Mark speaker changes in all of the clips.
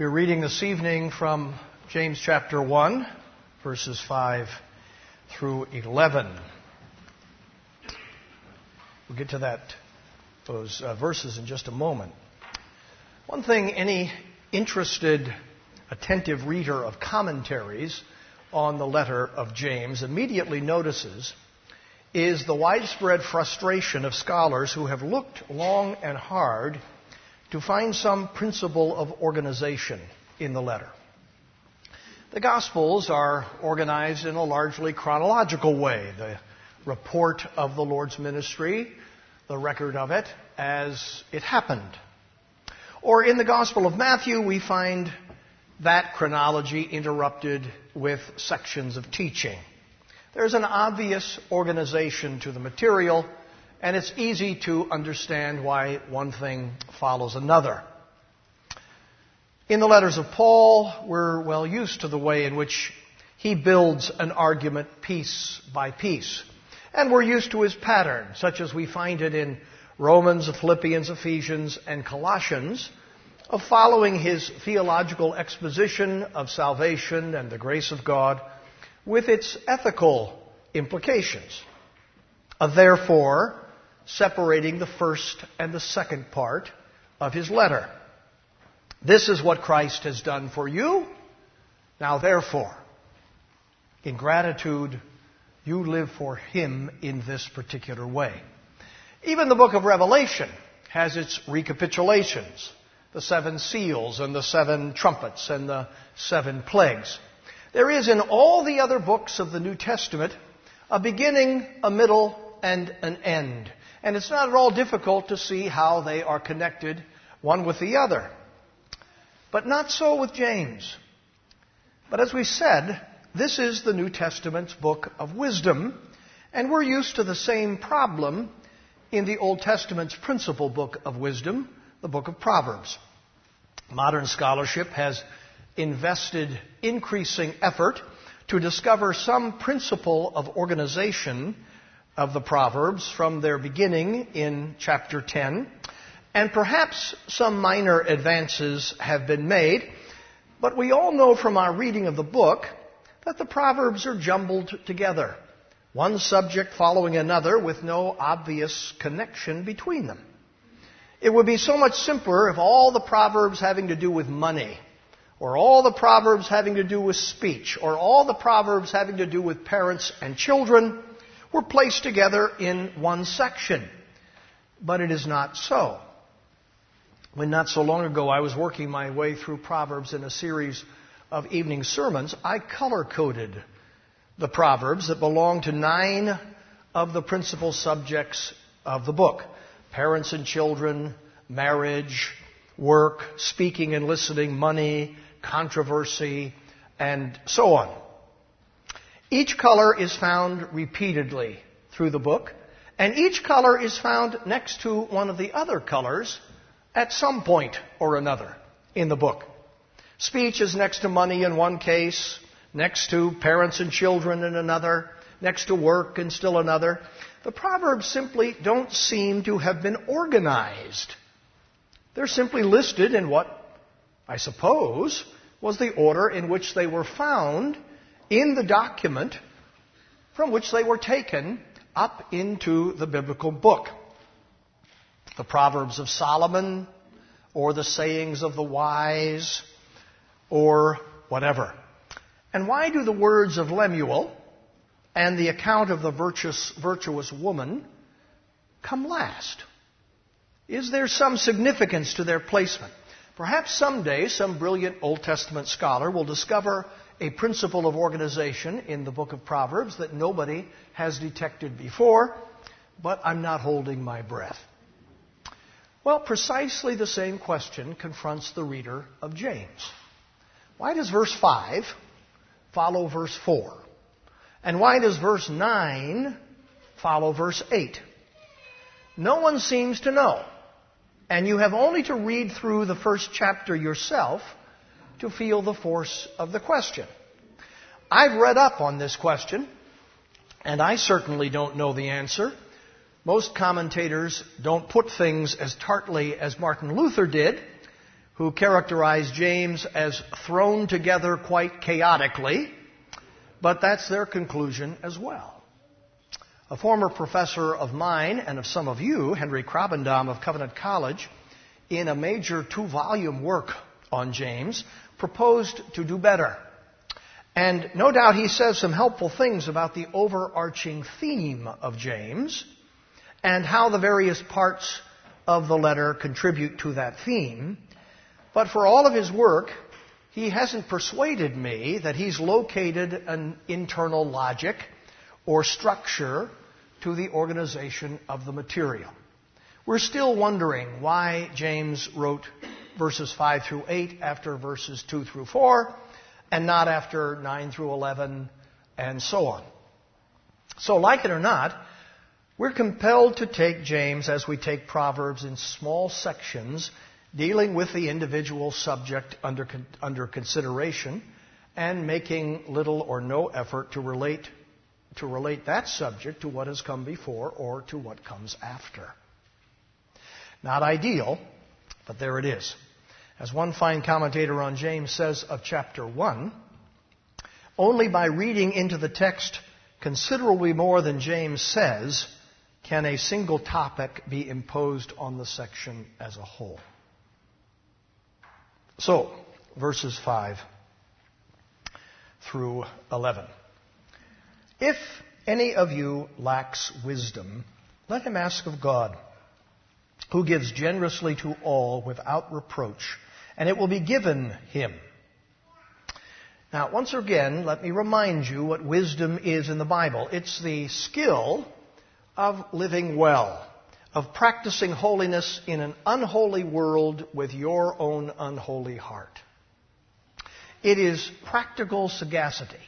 Speaker 1: We're reading this evening from James chapter 1, verses 5 through 11. We'll get to that, those uh, verses in just a moment. One thing any interested, attentive reader of commentaries on the letter of James immediately notices is the widespread frustration of scholars who have looked long and hard to find some principle of organization in the letter. The Gospels are organized in a largely chronological way. The report of the Lord's ministry, the record of it as it happened. Or in the Gospel of Matthew, we find that chronology interrupted with sections of teaching. There's an obvious organization to the material, and it's easy to understand why one thing follows another. In the letters of Paul, we're well used to the way in which he builds an argument piece by piece. And we're used to his pattern, such as we find it in Romans, Philippians, Ephesians, and Colossians, of following his theological exposition of salvation and the grace of God with its ethical implications. Uh, therefore, separating the first and the second part of his letter. This is what Christ has done for you. Now, therefore, in gratitude, you live for him in this particular way. Even the book of Revelation has its recapitulations the seven seals and the seven trumpets and the seven plagues. There is in all the other books of the New Testament a beginning, a middle, and an end. And it's not at all difficult to see how they are connected one with the other. But not so with James. But as we said, this is the New Testament's book of wisdom, and we're used to the same problem in the Old Testament's principal book of wisdom, the book of Proverbs. Modern scholarship has invested increasing effort to discover some principle of organization of the Proverbs from their beginning in chapter 10. And perhaps some minor advances have been made, but we all know from our reading of the book that the Proverbs are jumbled together, one subject following another with no obvious connection between them. It would be so much simpler if all the Proverbs having to do with money, or all the Proverbs having to do with speech, or all the Proverbs having to do with parents and children were placed together in one section. But it is not so. When not so long ago I was working my way through Proverbs in a series of evening sermons, I color coded the Proverbs that belong to nine of the principal subjects of the book parents and children, marriage, work, speaking and listening, money, controversy, and so on. Each color is found repeatedly through the book, and each color is found next to one of the other colors at some point or another in the book. Speech is next to money in one case, next to parents and children in another, next to work in still another. The Proverbs simply don't seem to have been organized. They're simply listed in what, I suppose, was the order in which they were found in the document from which they were taken up into the biblical book. The Proverbs of Solomon, or the sayings of the wise, or whatever. And why do the words of Lemuel and the account of the virtuous, virtuous woman come last? Is there some significance to their placement? Perhaps someday some brilliant Old Testament scholar will discover a principle of organization in the book of Proverbs that nobody has detected before, but I'm not holding my breath. Well, precisely the same question confronts the reader of James. Why does verse 5 follow verse 4? And why does verse 9 follow verse 8? No one seems to know. And you have only to read through the first chapter yourself to feel the force of the question. I've read up on this question, and I certainly don't know the answer. Most commentators don't put things as tartly as Martin Luther did, who characterized James as thrown together quite chaotically, but that's their conclusion as well. A former professor of mine and of some of you, Henry Krabbendam of Covenant College, in a major two volume work on James, proposed to do better. And no doubt he says some helpful things about the overarching theme of James and how the various parts of the letter contribute to that theme. But for all of his work, he hasn't persuaded me that he's located an internal logic or structure to the organization of the material. We're still wondering why James wrote verses 5 through 8 after verses 2 through 4 and not after 9 through 11 and so on. So, like it or not, we're compelled to take James as we take Proverbs in small sections dealing with the individual subject under, under consideration and making little or no effort to relate, to relate that subject to what has come before or to what comes after. Not ideal, but there it is. As one fine commentator on James says of chapter 1, only by reading into the text considerably more than James says can a single topic be imposed on the section as a whole. So, verses 5 through 11. If any of you lacks wisdom, let him ask of God, who gives generously to all without reproach and it will be given him. Now, once again, let me remind you what wisdom is in the Bible. It's the skill of living well, of practicing holiness in an unholy world with your own unholy heart. It is practical sagacity,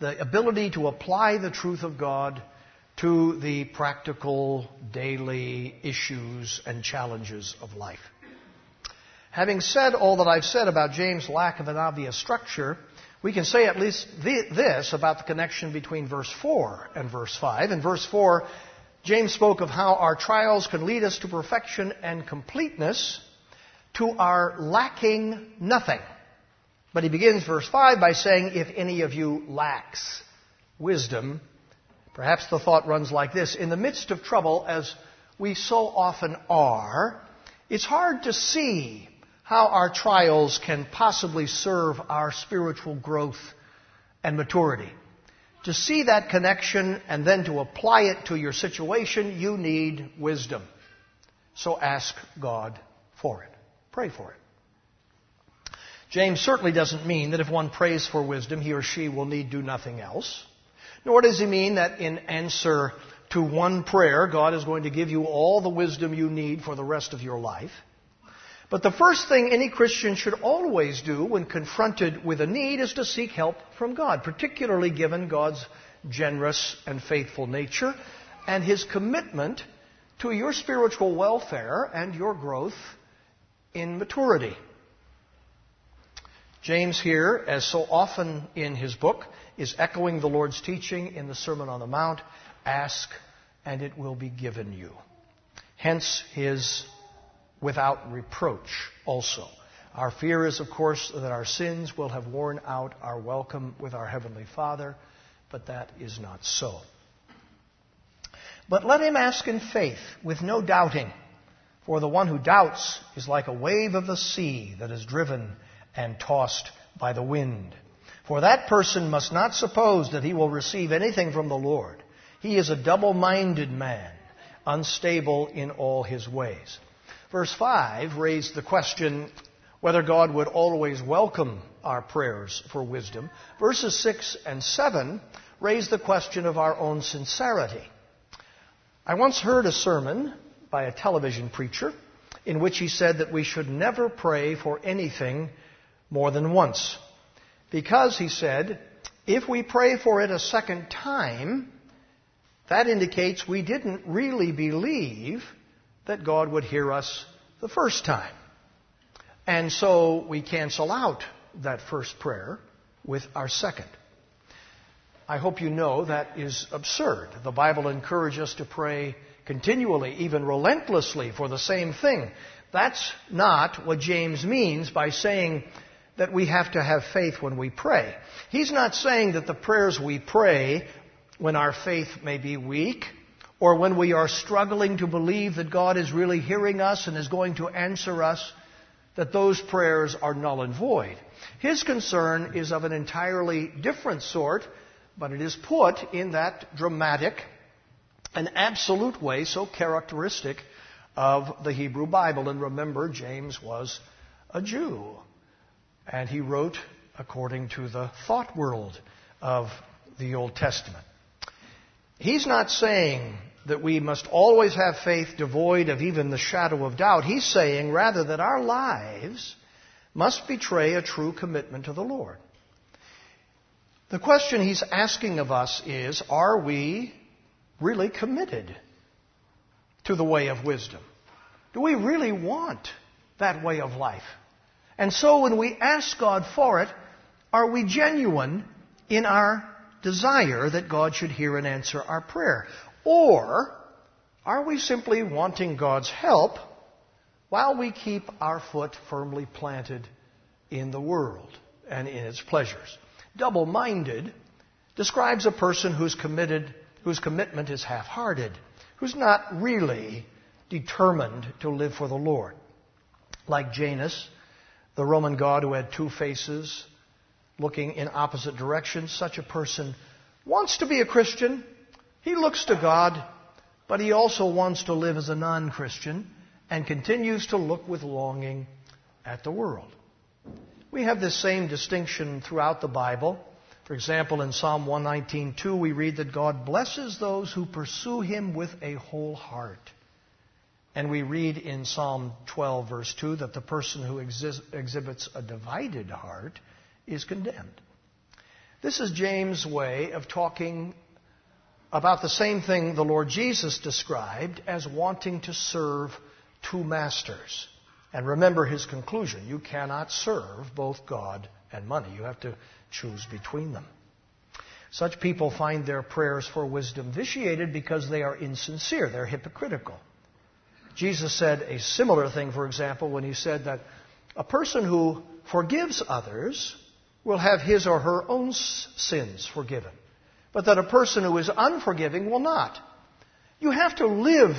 Speaker 1: the ability to apply the truth of God to the practical daily issues and challenges of life. Having said all that I've said about James' lack of an obvious structure, we can say at least this about the connection between verse 4 and verse 5. In verse 4, James spoke of how our trials can lead us to perfection and completeness, to our lacking nothing. But he begins verse 5 by saying, If any of you lacks wisdom, perhaps the thought runs like this In the midst of trouble, as we so often are, it's hard to see how our trials can possibly serve our spiritual growth and maturity. To see that connection and then to apply it to your situation, you need wisdom. So ask God for it. Pray for it. James certainly doesn't mean that if one prays for wisdom, he or she will need do nothing else. Nor does he mean that in answer to one prayer, God is going to give you all the wisdom you need for the rest of your life. But the first thing any Christian should always do when confronted with a need is to seek help from God, particularly given God's generous and faithful nature and his commitment to your spiritual welfare and your growth in maturity. James here, as so often in his book, is echoing the Lord's teaching in the Sermon on the Mount ask and it will be given you. Hence his without reproach also. Our fear is, of course, that our sins will have worn out our welcome with our Heavenly Father, but that is not so. But let him ask in faith, with no doubting, for the one who doubts is like a wave of the sea that is driven and tossed by the wind. For that person must not suppose that he will receive anything from the Lord. He is a double minded man, unstable in all his ways. Verse 5 raised the question whether God would always welcome our prayers for wisdom. Verses 6 and 7 raise the question of our own sincerity. I once heard a sermon by a television preacher in which he said that we should never pray for anything more than once. Because, he said, if we pray for it a second time, that indicates we didn't really believe that God would hear us the first time. And so we cancel out that first prayer with our second. I hope you know that is absurd. The Bible encourages us to pray continually, even relentlessly, for the same thing. That's not what James means by saying that we have to have faith when we pray. He's not saying that the prayers we pray when our faith may be weak or when we are struggling to believe that God is really hearing us and is going to answer us, that those prayers are null and void. His concern is of an entirely different sort, but it is put in that dramatic and absolute way so characteristic of the Hebrew Bible. And remember, James was a Jew, and he wrote according to the thought world of the Old Testament. He's not saying that we must always have faith devoid of even the shadow of doubt. He's saying rather that our lives must betray a true commitment to the Lord. The question he's asking of us is are we really committed to the way of wisdom? Do we really want that way of life? And so when we ask God for it, are we genuine in our desire that God should hear and answer our prayer? Or are we simply wanting God's help while we keep our foot firmly planted in the world and in its pleasures? Double minded describes a person who's committed, whose commitment is half hearted, who's not really determined to live for the Lord. Like Janus, the Roman god who had two faces looking in opposite directions, such a person wants to be a Christian. He looks to God, but he also wants to live as a non Christian and continues to look with longing at the world. We have this same distinction throughout the Bible. For example, in Psalm 119:2 we read that God blesses those who pursue him with a whole heart. And we read in Psalm 12 verse 2 that the person who exhibits a divided heart is condemned. This is James' way of talking about the same thing the Lord Jesus described as wanting to serve two masters. And remember his conclusion you cannot serve both God and money. You have to choose between them. Such people find their prayers for wisdom vitiated because they are insincere, they're hypocritical. Jesus said a similar thing, for example, when he said that a person who forgives others will have his or her own sins forgiven, but that a person who is unforgiving will not. You have to live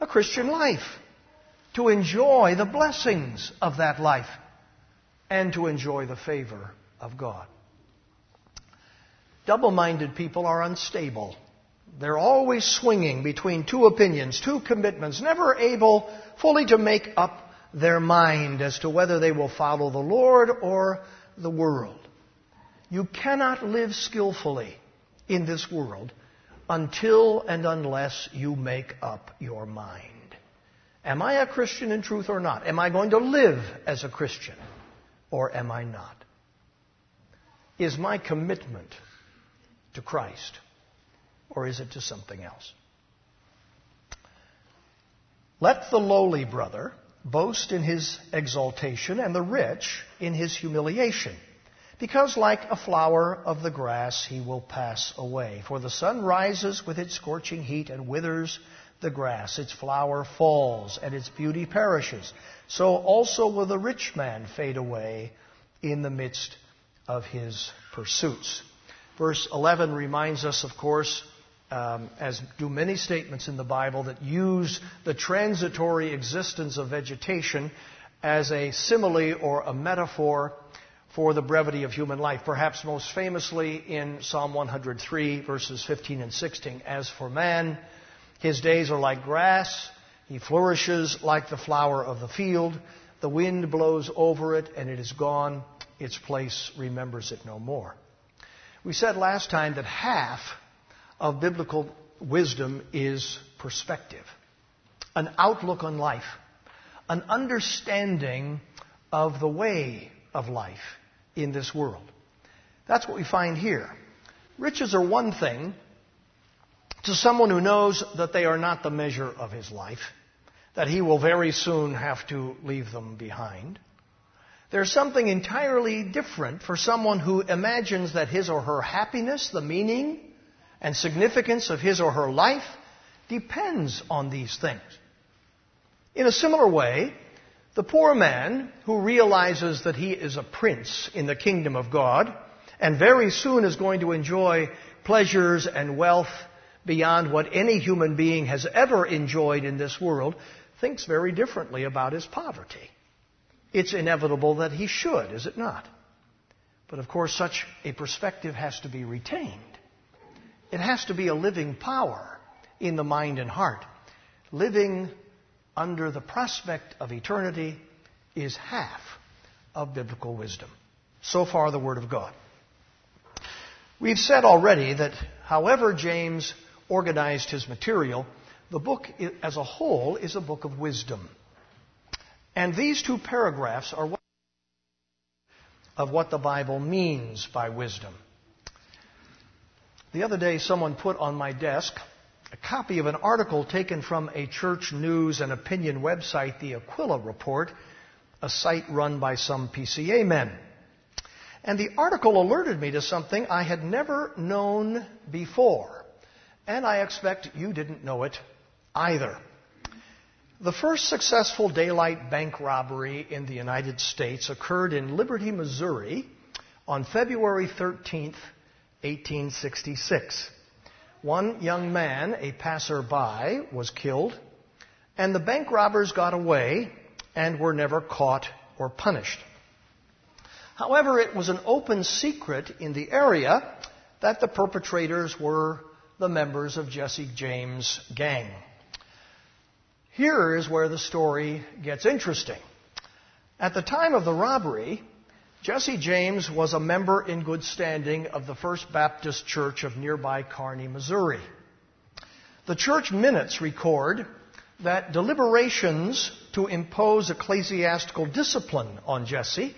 Speaker 1: a Christian life to enjoy the blessings of that life and to enjoy the favor of God. Double minded people are unstable. They're always swinging between two opinions, two commitments, never able fully to make up their mind as to whether they will follow the Lord or the world. You cannot live skillfully in this world until and unless you make up your mind. Am I a Christian in truth or not? Am I going to live as a Christian or am I not? Is my commitment to Christ or is it to something else? Let the lowly brother boast in his exaltation and the rich in his humiliation. Because like a flower of the grass he will pass away. For the sun rises with its scorching heat and withers the grass. Its flower falls and its beauty perishes. So also will the rich man fade away in the midst of his pursuits. Verse 11 reminds us, of course, um, as do many statements in the Bible that use the transitory existence of vegetation as a simile or a metaphor for the brevity of human life. Perhaps most famously in Psalm 103, verses 15 and 16. As for man, his days are like grass, he flourishes like the flower of the field. The wind blows over it, and it is gone. Its place remembers it no more. We said last time that half of biblical wisdom is perspective, an outlook on life, an understanding of the way of life in this world. That's what we find here. Riches are one thing to someone who knows that they are not the measure of his life, that he will very soon have to leave them behind. There's something entirely different for someone who imagines that his or her happiness, the meaning and significance of his or her life, depends on these things. In a similar way, The poor man who realizes that he is a prince in the kingdom of God and very soon is going to enjoy pleasures and wealth beyond what any human being has ever enjoyed in this world thinks very differently about his poverty. It's inevitable that he should, is it not? But of course, such a perspective has to be retained. It has to be a living power in the mind and heart. Living under the prospect of eternity is half of biblical wisdom. So far, the Word of God. We've said already that however James organized his material, the book as a whole is a book of wisdom. And these two paragraphs are of what the Bible means by wisdom. The other day, someone put on my desk a copy of an article taken from a church news and opinion website, the Aquila Report, a site run by some PCA men. And the article alerted me to something I had never known before. And I expect you didn't know it either. The first successful daylight bank robbery in the United States occurred in Liberty, Missouri on February 13, 1866. One young man, a passerby, was killed, and the bank robbers got away and were never caught or punished. However, it was an open secret in the area that the perpetrators were the members of Jesse James' gang. Here is where the story gets interesting. At the time of the robbery, Jesse James was a member in good standing of the First Baptist Church of nearby Kearney, Missouri. The church minutes record that deliberations to impose ecclesiastical discipline on Jesse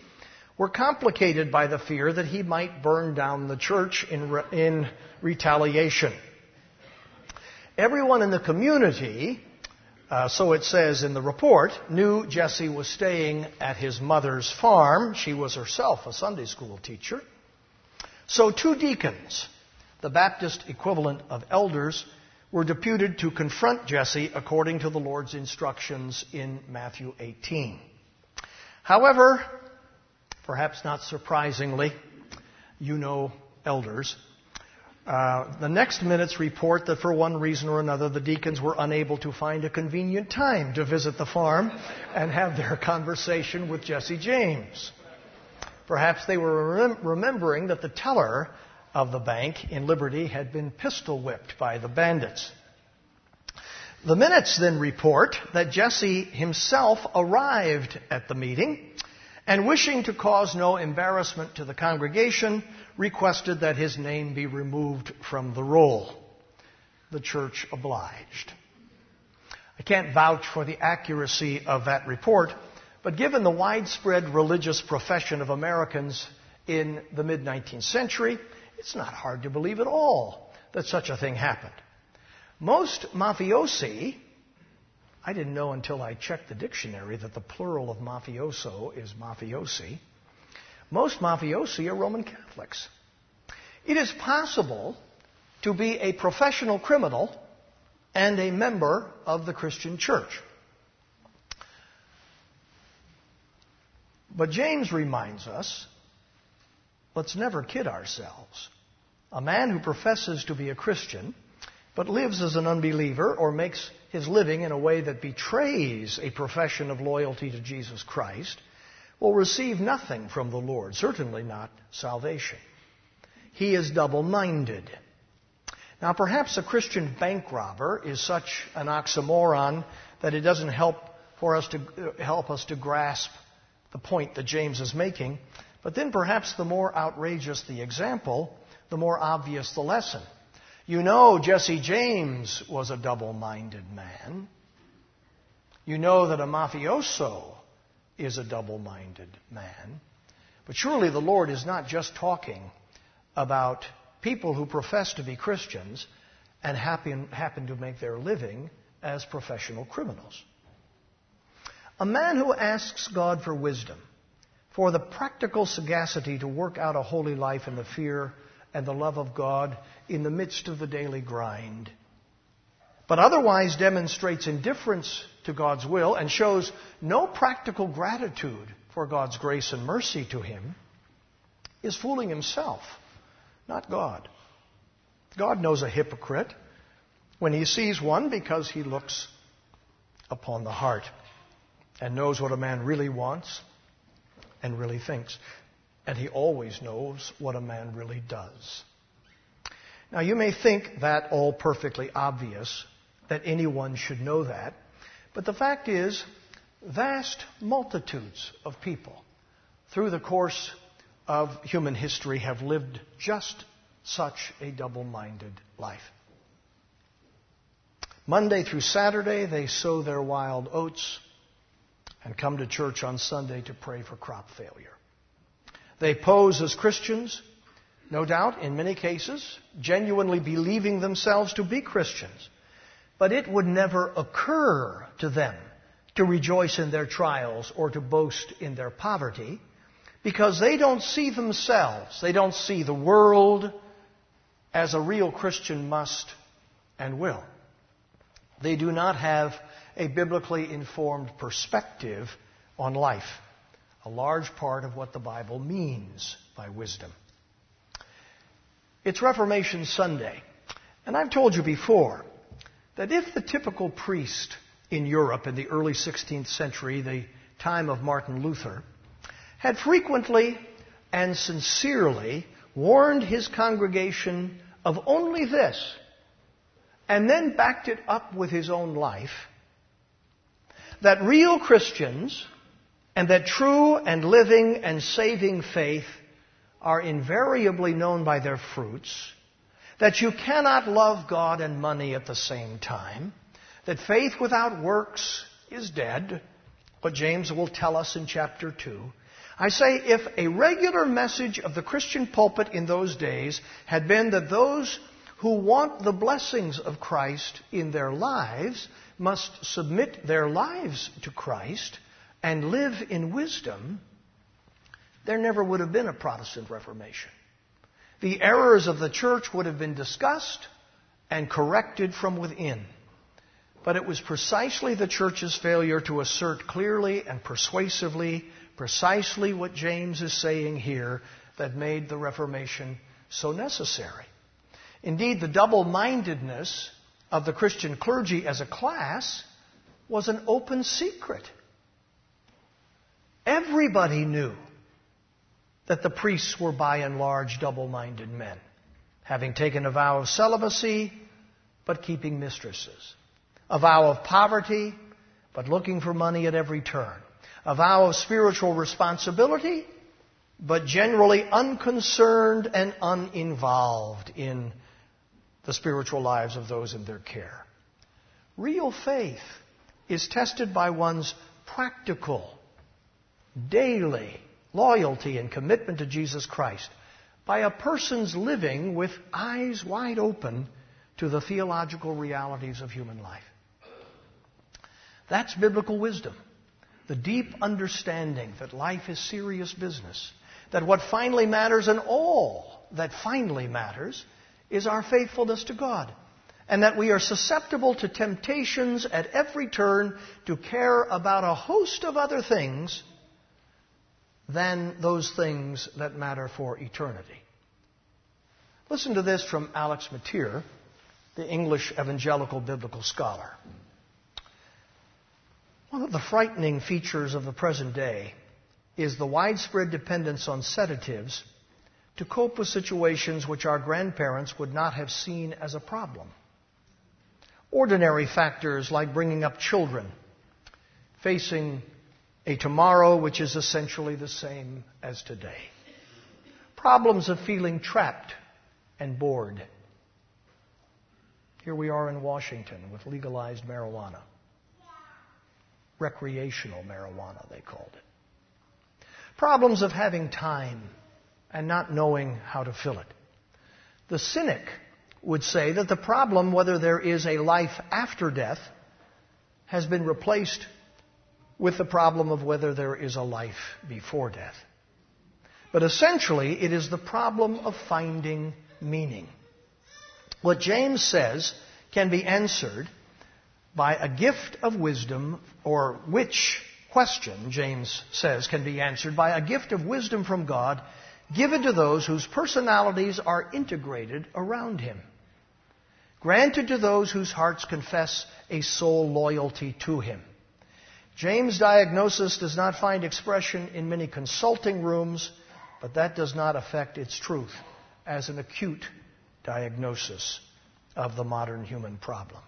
Speaker 1: were complicated by the fear that he might burn down the church in, re- in retaliation. Everyone in the community uh, so it says in the report, knew Jesse was staying at his mother's farm. She was herself a Sunday school teacher. So two deacons, the Baptist equivalent of elders, were deputed to confront Jesse according to the Lord's instructions in Matthew 18. However, perhaps not surprisingly, you know elders, uh, the next minutes report that for one reason or another the deacons were unable to find a convenient time to visit the farm and have their conversation with Jesse James. Perhaps they were rem- remembering that the teller of the bank in Liberty had been pistol whipped by the bandits. The minutes then report that Jesse himself arrived at the meeting and wishing to cause no embarrassment to the congregation, requested that his name be removed from the roll. The church obliged. I can't vouch for the accuracy of that report, but given the widespread religious profession of Americans in the mid 19th century, it's not hard to believe at all that such a thing happened. Most mafiosi, I didn't know until I checked the dictionary that the plural of mafioso is mafiosi. Most mafiosi are Roman Catholics. It is possible to be a professional criminal and a member of the Christian church. But James reminds us let's never kid ourselves. A man who professes to be a Christian but lives as an unbeliever or makes his living in a way that betrays a profession of loyalty to Jesus Christ will receive nothing from the Lord, certainly not salvation. He is double minded. Now, perhaps a Christian bank robber is such an oxymoron that it doesn't help for us to help us to grasp the point that James is making. But then perhaps the more outrageous the example, the more obvious the lesson. You know Jesse James was a double minded man. You know that a mafioso is a double minded man. But surely the Lord is not just talking about people who profess to be Christians and happen, happen to make their living as professional criminals. A man who asks God for wisdom, for the practical sagacity to work out a holy life in the fear and the love of God in the midst of the daily grind, but otherwise demonstrates indifference to God's will and shows no practical gratitude for God's grace and mercy to him is fooling himself, not God. God knows a hypocrite when he sees one because he looks upon the heart and knows what a man really wants and really thinks. And he always knows what a man really does. Now, you may think that all perfectly obvious, that anyone should know that, but the fact is, vast multitudes of people through the course of human history have lived just such a double minded life. Monday through Saturday, they sow their wild oats and come to church on Sunday to pray for crop failure. They pose as Christians, no doubt, in many cases, genuinely believing themselves to be Christians. But it would never occur to them to rejoice in their trials or to boast in their poverty because they don't see themselves, they don't see the world as a real Christian must and will. They do not have a biblically informed perspective on life, a large part of what the Bible means by wisdom. It's Reformation Sunday, and I've told you before that if the typical priest in Europe in the early 16th century, the time of Martin Luther, had frequently and sincerely warned his congregation of only this, and then backed it up with his own life, that real Christians and that true and living and saving faith are invariably known by their fruits, that you cannot love God and money at the same time, that faith without works is dead, what James will tell us in chapter 2. I say if a regular message of the Christian pulpit in those days had been that those who want the blessings of Christ in their lives must submit their lives to Christ and live in wisdom, there never would have been a Protestant Reformation. The errors of the church would have been discussed and corrected from within. But it was precisely the church's failure to assert clearly and persuasively precisely what James is saying here that made the Reformation so necessary. Indeed, the double mindedness of the Christian clergy as a class was an open secret. Everybody knew that the priests were by and large double minded men, having taken a vow of celibacy, but keeping mistresses, a vow of poverty, but looking for money at every turn, a vow of spiritual responsibility, but generally unconcerned and uninvolved in the spiritual lives of those in their care. Real faith is tested by one's practical, daily loyalty and commitment to Jesus Christ, by a person's living with eyes wide open to the theological realities of human life. That's biblical wisdom. The deep understanding that life is serious business, that what finally matters and all that finally matters is our faithfulness to God. And that we are susceptible to temptations at every turn to care about a host of other things than those things that matter for eternity. Listen to this from Alex Motyer, the English evangelical biblical scholar. One of the frightening features of the present day is the widespread dependence on sedatives to cope with situations which our grandparents would not have seen as a problem. Ordinary factors like bringing up children, facing a tomorrow which is essentially the same as today. Problems of feeling trapped and bored. Here we are in Washington with legalized marijuana. Recreational marijuana, they called it. Problems of having time and not knowing how to fill it. The cynic would say that the problem, whether there is a life after death, has been replaced with the problem of whether there is a life before death. But essentially, it is the problem of finding meaning. What James says can be answered by a gift of wisdom, or which question, James says, can be answered by a gift of wisdom from God given to those whose personalities are integrated around him. Granted to those whose hearts confess a sole loyalty to him. James' diagnosis does not find expression in many consulting rooms, but that does not affect its truth as an acute diagnosis of the modern human problem.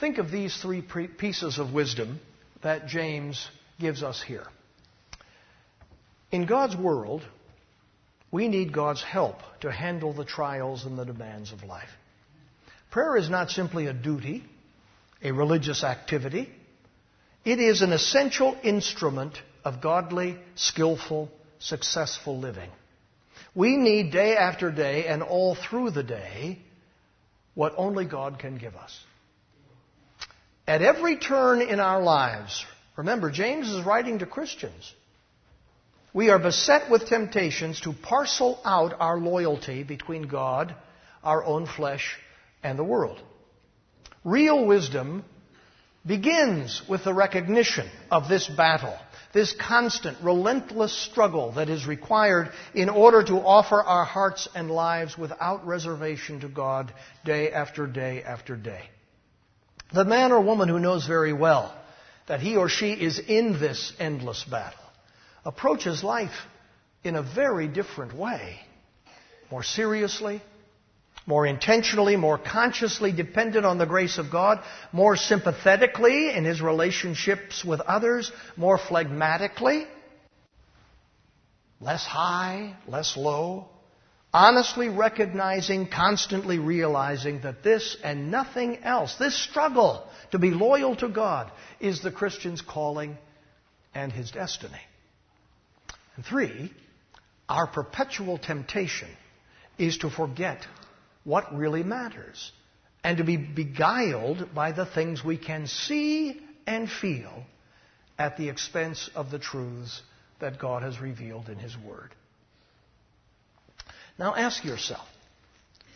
Speaker 1: Think of these three pieces of wisdom that James gives us here. In God's world, we need God's help to handle the trials and the demands of life. Prayer is not simply a duty, a religious activity. It is an essential instrument of godly, skillful, successful living. We need day after day and all through the day what only God can give us. At every turn in our lives, remember, James is writing to Christians. We are beset with temptations to parcel out our loyalty between God, our own flesh, and the world. Real wisdom begins with the recognition of this battle, this constant, relentless struggle that is required in order to offer our hearts and lives without reservation to God day after day after day. The man or woman who knows very well that he or she is in this endless battle approaches life in a very different way. More seriously, more intentionally, more consciously dependent on the grace of God, more sympathetically in his relationships with others, more phlegmatically, less high, less low, honestly recognizing, constantly realizing that this and nothing else, this struggle to be loyal to God, is the Christian's calling and his destiny. And three, our perpetual temptation is to forget what really matters and to be beguiled by the things we can see and feel at the expense of the truths that God has revealed in His Word. Now ask yourself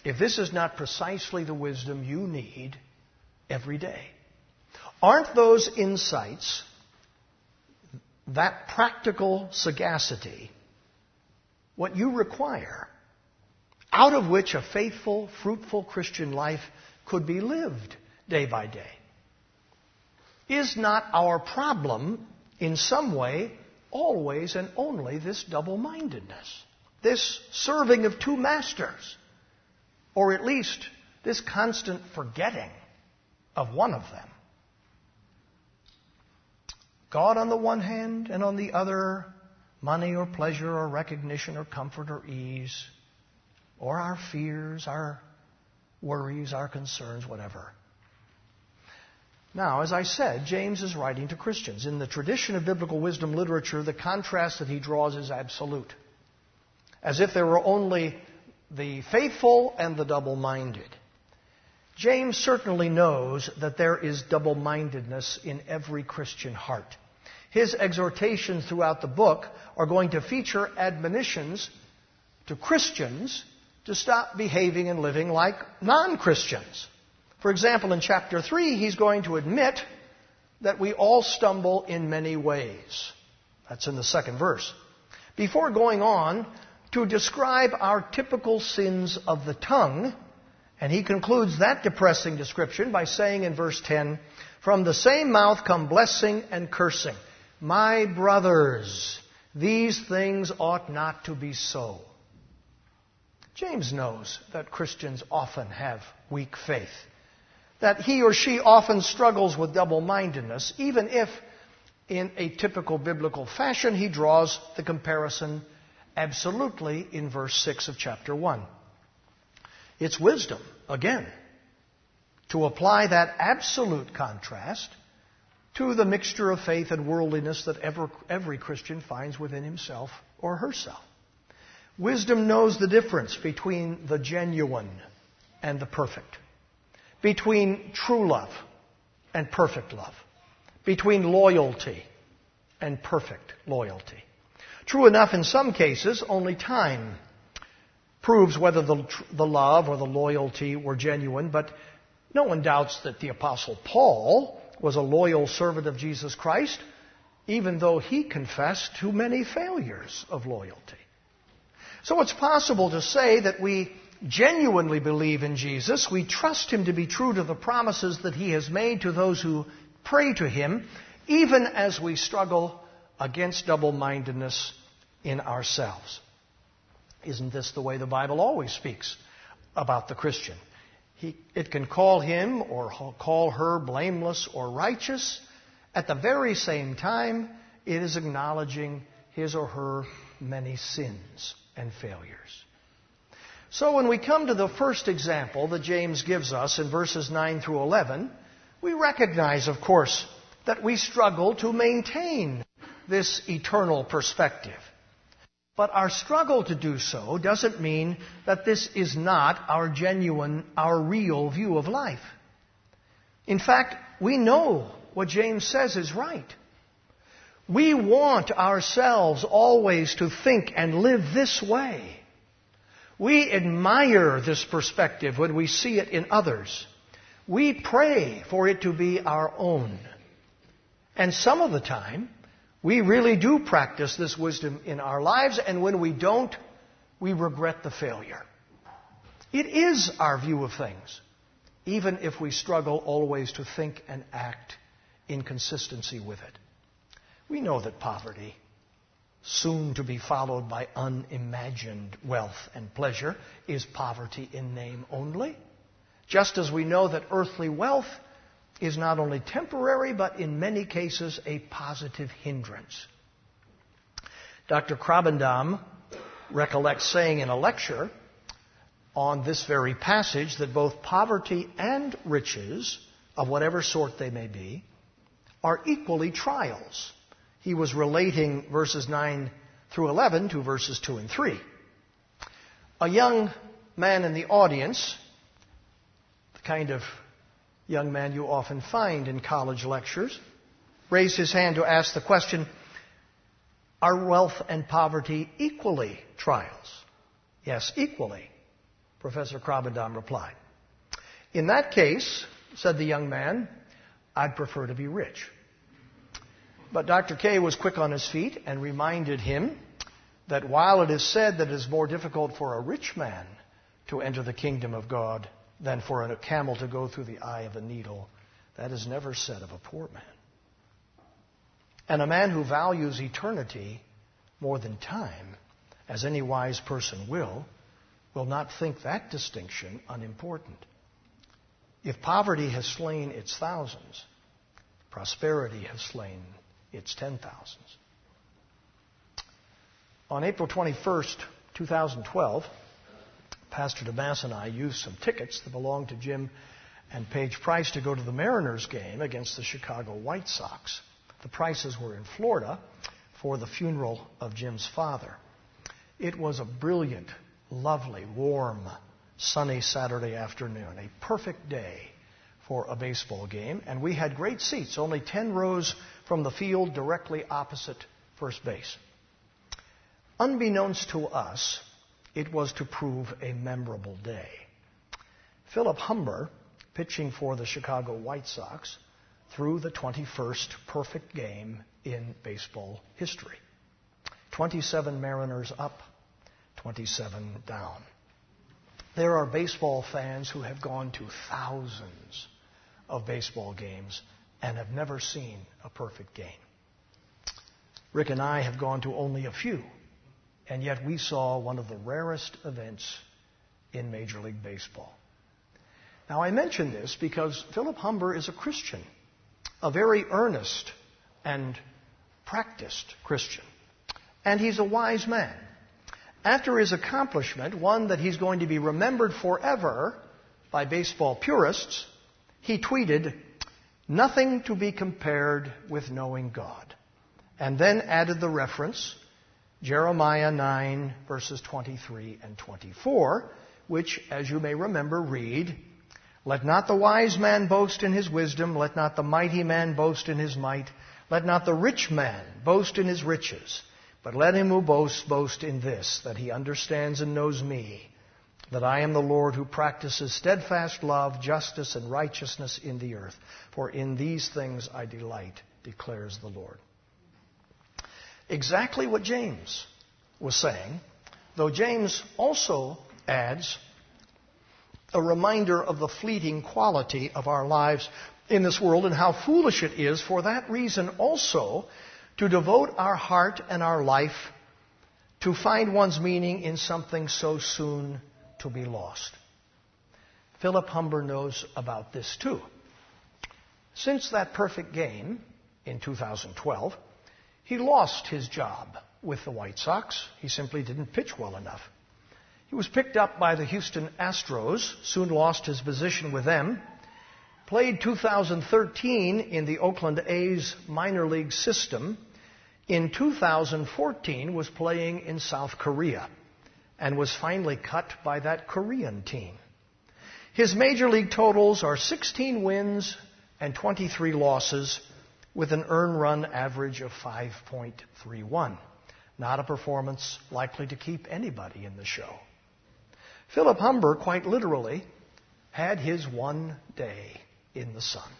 Speaker 1: if this is not precisely the wisdom you need every day. Aren't those insights, that practical sagacity, what you require, out of which a faithful, fruitful Christian life could be lived day by day? Is not our problem, in some way, always and only this double mindedness? this serving of two masters, or at least this constant forgetting of one of them. God on the one hand, and on the other, money or pleasure or recognition or comfort or ease, or our fears, our worries, our concerns, whatever. Now, as I said, James is writing to Christians. In the tradition of biblical wisdom literature, the contrast that he draws is absolute as if there were only the faithful and the double minded. James certainly knows that there is double mindedness in every Christian heart. His exhortations throughout the book are going to feature admonitions to Christians to stop behaving and living like non Christians. For example, in chapter 3, he's going to admit that we all stumble in many ways. That's in the second verse. Before going on to describe our typical sins of the tongue. And he concludes that depressing description by saying in verse 10, From the same mouth come blessing and cursing. My brothers, these things ought not to be so. James knows that Christians often have weak faith, that he or she often struggles with double mindedness, even if in a typical biblical fashion he draws the comparison absolutely in verse 6 of chapter 1. It's wisdom, again, to apply that absolute contrast to the mixture of faith and worldliness that ever, every Christian finds within himself or herself. Wisdom knows the difference between the genuine and the perfect, between true love and perfect love, between loyalty and perfect loyalty. True enough, in some cases, only time proves whether the, the love or the loyalty were genuine, but No one doubts that the Apostle Paul was a loyal servant of Jesus Christ, even though he confessed to many failures of loyalty. So it's possible to say that we genuinely believe in Jesus, we trust him to be true to the promises that he has made to those who pray to him, even as we struggle against double mindedness in ourselves. Isn't this the way the Bible always speaks about the Christian? He, it can call him or call her blameless or righteous. At the very same time, it is acknowledging his or her many sins and failures. So when we come to the first example that James gives us in verses 9 through 11, we recognize, of course, that we struggle to maintain this eternal perspective. But our struggle to do so doesn't mean that this is not our genuine, our real view of life. In fact, we know what James says is right. We want ourselves always to think and live this way. We admire this perspective when we see it in others. We pray for it to be our own. And some of the time, we really do practice this wisdom in our lives, and when we don't, we regret the failure. It is our view of things, even if we struggle always to think and act in consistency with it. We know that poverty, soon to be followed by unimagined wealth and pleasure, is poverty in name only. Just as we know that earthly wealth is not only temporary, but in many cases a positive hindrance. Dr. Krabbendam recollects saying in a lecture on this very passage that both poverty and riches, of whatever sort they may be, are equally trials. He was relating verses 9 through 11 to verses 2 and 3. A young man in the audience, the kind of young man you often find in college lectures, raised his hand to ask the question Are wealth and poverty equally trials? Yes, equally, Professor Krabbendam replied. In that case, said the young man, I'd prefer to be rich. But Dr. K was quick on his feet and reminded him that while it is said that it is more difficult for a rich man to enter the kingdom of God than for a camel to go through the eye of a needle. That is never said of a poor man. And a man who values eternity more than time, as any wise person will, will not think that distinction unimportant. If poverty has slain its thousands, prosperity has slain its ten thousands. On April 21st, 2012, Pastor DeMass and I used some tickets that belonged to Jim and Paige Price to go to the Mariners game against the Chicago White Sox. The Prices were in Florida for the funeral of Jim's father. It was a brilliant, lovely, warm, sunny Saturday afternoon, a perfect day for a baseball game, and we had great seats, only 10 rows from the field directly opposite first base. Unbeknownst to us, it was to prove a memorable day. Philip Humber, pitching for the Chicago White Sox, threw the 21st perfect game in baseball history. 27 Mariners up, 27 down. There are baseball fans who have gone to thousands of baseball games and have never seen a perfect game. Rick and I have gone to only a few and yet we saw one of the rarest events in Major League Baseball. Now, I mention this because Philip Humber is a Christian, a very earnest and practiced Christian. And he's a wise man. After his accomplishment, one that he's going to be remembered forever by baseball purists, he tweeted, Nothing to be compared with knowing God. And then added the reference Jeremiah 9, verses 23 and 24, which, as you may remember, read, Let not the wise man boast in his wisdom, let not the mighty man boast in his might, let not the rich man boast in his riches, but let him who boasts boast in this, that he understands and knows me, that I am the Lord who practices steadfast love, justice, and righteousness in the earth. For in these things I delight, declares the Lord. Exactly what James was saying, though James also adds a reminder of the fleeting quality of our lives in this world and how foolish it is for that reason also to devote our heart and our life to find one's meaning in something so soon to be lost. Philip Humber knows about this too. Since that perfect game in 2012, he lost his job with the White Sox. He simply didn't pitch well enough. He was picked up by the Houston Astros, soon lost his position with them, played 2013 in the Oakland A's minor league system. In 2014 was playing in South Korea and was finally cut by that Korean team. His major league totals are 16 wins and 23 losses with an earn run average of 5.31. Not a performance likely to keep anybody in the show. Philip Humber, quite literally, had his one day in the sun.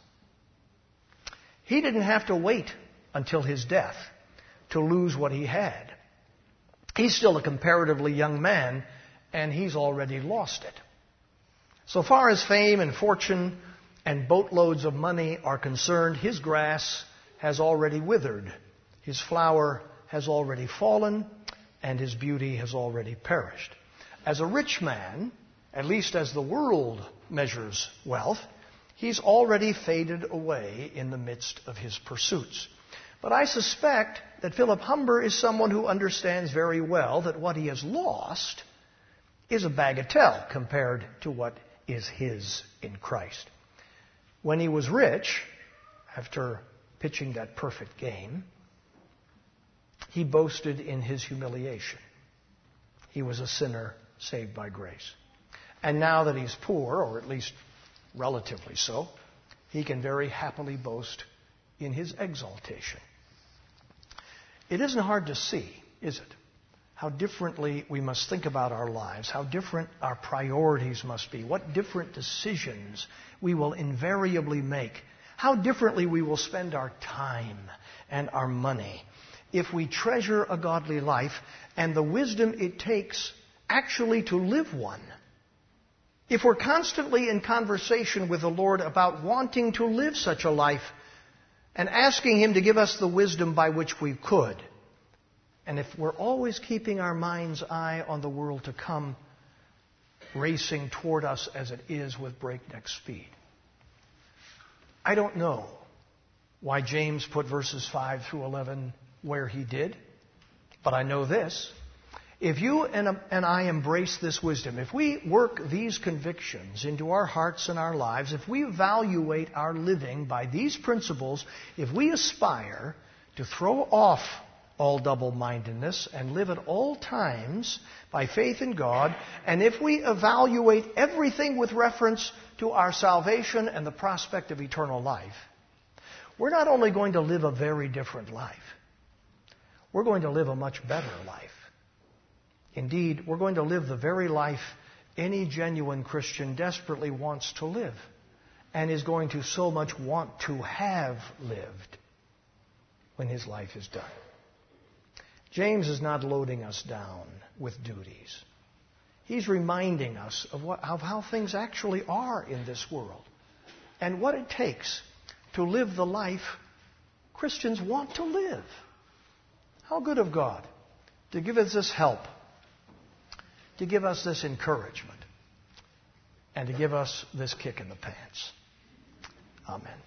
Speaker 1: He didn't have to wait until his death to lose what he had. He's still a comparatively young man, and he's already lost it. So far as fame and fortune and boatloads of money are concerned, his grass has already withered, his flower has already fallen, and his beauty has already perished. As a rich man, at least as the world measures wealth, he's already faded away in the midst of his pursuits. But I suspect that Philip Humber is someone who understands very well that what he has lost is a bagatelle compared to what is his in Christ. When he was rich, after pitching that perfect game, he boasted in his humiliation. He was a sinner saved by grace. And now that he's poor, or at least relatively so, he can very happily boast in his exaltation. It isn't hard to see, is it? How differently we must think about our lives, how different our priorities must be, what different decisions we will invariably make how differently we will spend our time and our money if we treasure a godly life and the wisdom it takes actually to live one. If we're constantly in conversation with the Lord about wanting to live such a life and asking Him to give us the wisdom by which we could, and if we're always keeping our mind's eye on the world to come, racing toward us as it is with breakneck speed, I don't know why James put verses 5 through 11 where he did, but I know this. If you and, and I embrace this wisdom, if we work these convictions into our hearts and our lives, if we evaluate our living by these principles, if we aspire to throw off all double mindedness and live at all times by faith in God, and if we evaluate everything with reference to our salvation and the prospect of eternal life, we're not only going to live a very different life, we're going to live a much better life. Indeed, we're going to live the very life any genuine Christian desperately wants to live and is going to so much want to have lived when his life is done. James is not loading us down with duties. He's reminding us of, what, of how things actually are in this world and what it takes to live the life Christians want to live. How good of God to give us this help, to give us this encouragement, and to give us this kick in the pants. Amen.